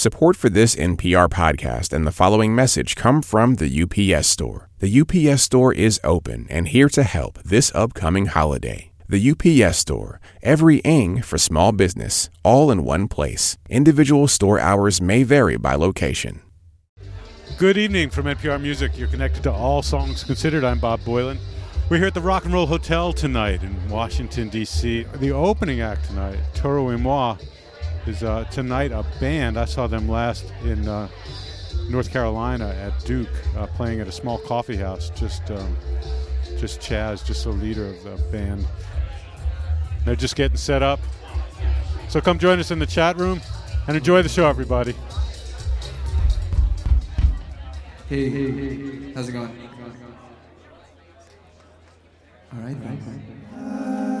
Support for this NPR podcast and the following message come from the UPS Store. The UPS Store is open and here to help this upcoming holiday. The UPS Store, every ing for small business, all in one place. Individual store hours may vary by location. Good evening from NPR Music. You're connected to All Songs Considered. I'm Bob Boilen. We're here at the Rock and Roll Hotel tonight in Washington, D.C. The opening act tonight, Toro y Moi, is uh, tonight a band. I saw them last in uh, North Carolina at Duke, uh, playing at a small coffee house. Just, um, just Chaz, just the leader of the band. They're just getting set up. So come join us in the chat room and enjoy the show, everybody. Hey, hey, hey, how's it going? All right, thanks.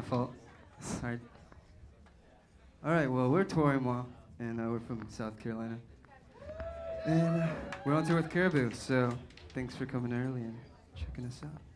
my fault. Sorry. All right, well, we're Toro y Moi, and uh, we're from South Carolina. And uh, we're on tour with Caribou, so thanks for coming early and checking us out.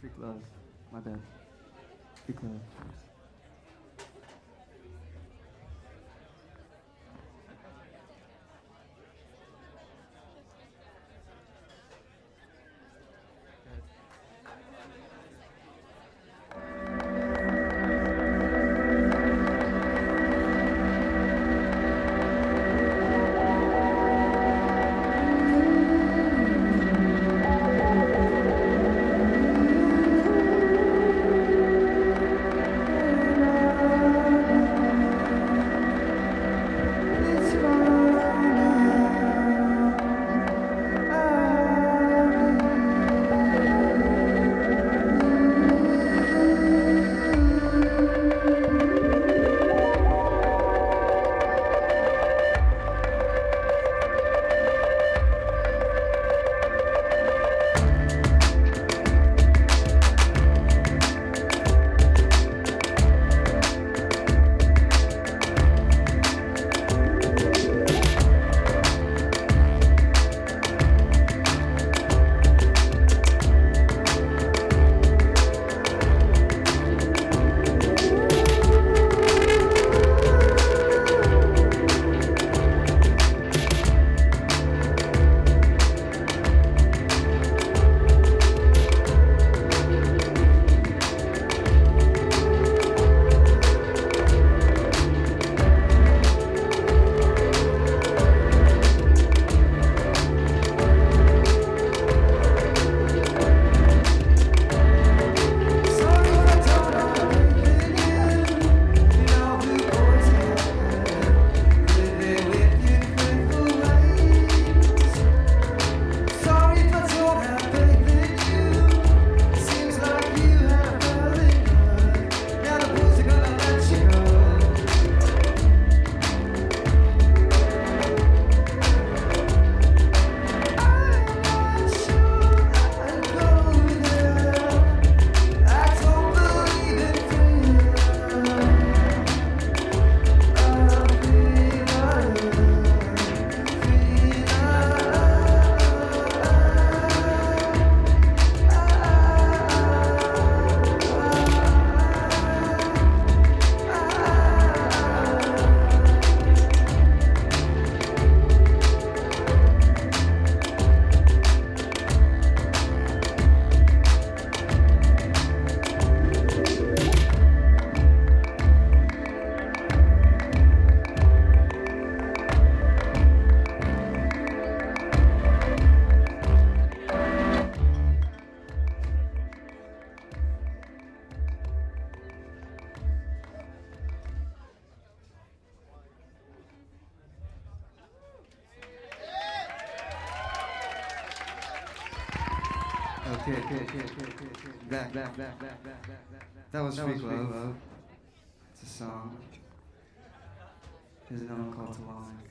Freak love. My bad. Freak love. That, that, that, that, that, that was Freak Love. It's a song. There's another call to Love.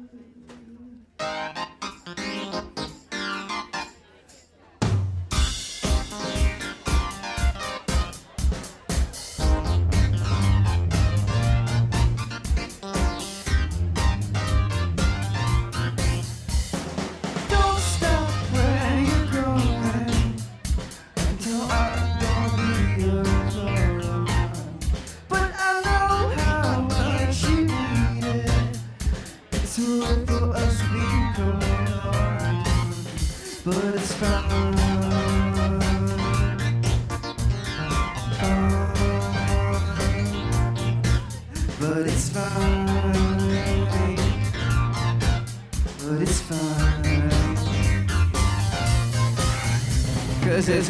Amen. es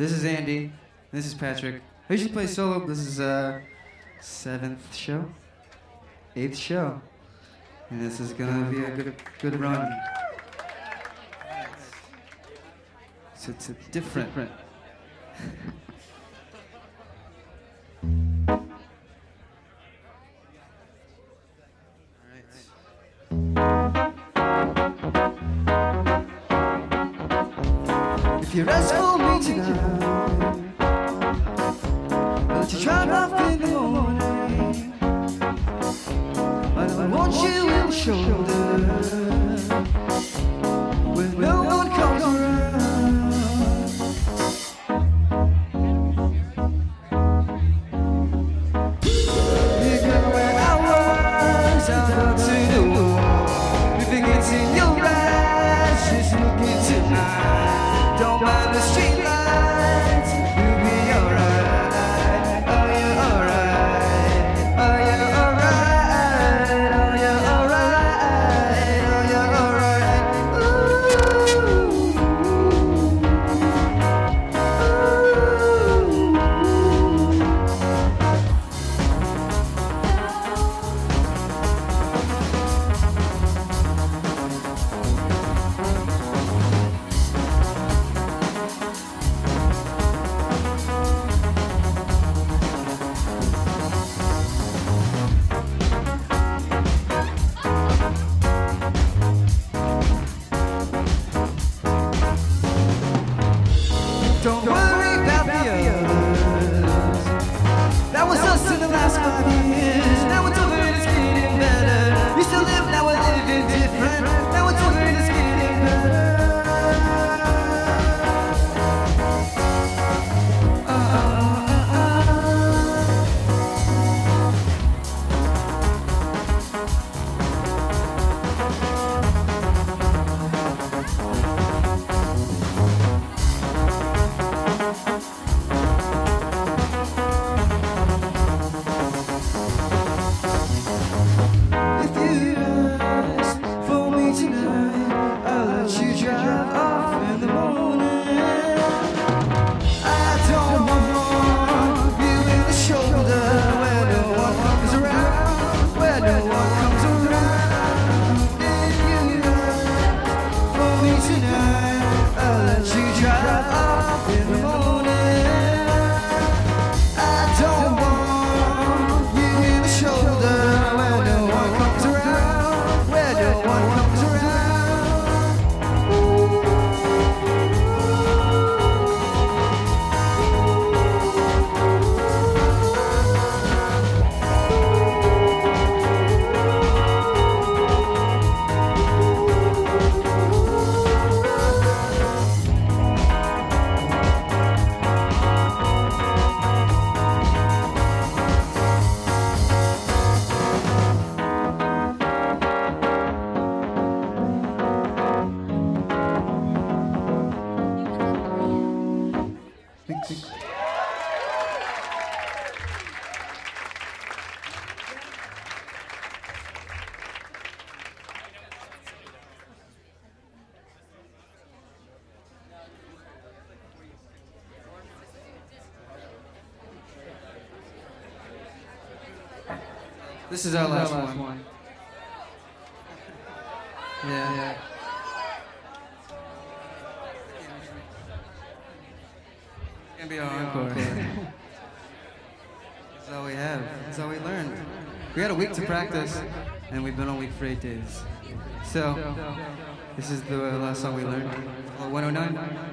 This is Andy. This is Patrick. I usually play solo. This is uh seventh show, eighth show, and this is gonna be a good good run. So it's a different. If you're as full watch you shoulder with no This is our last, our last one. one. Yeah. yeah. Gonna be our encore. encore. That's all we have. That's all we learned. We had a week to practice, and we've been on week for eight days. So, this is the last song we learned. 109.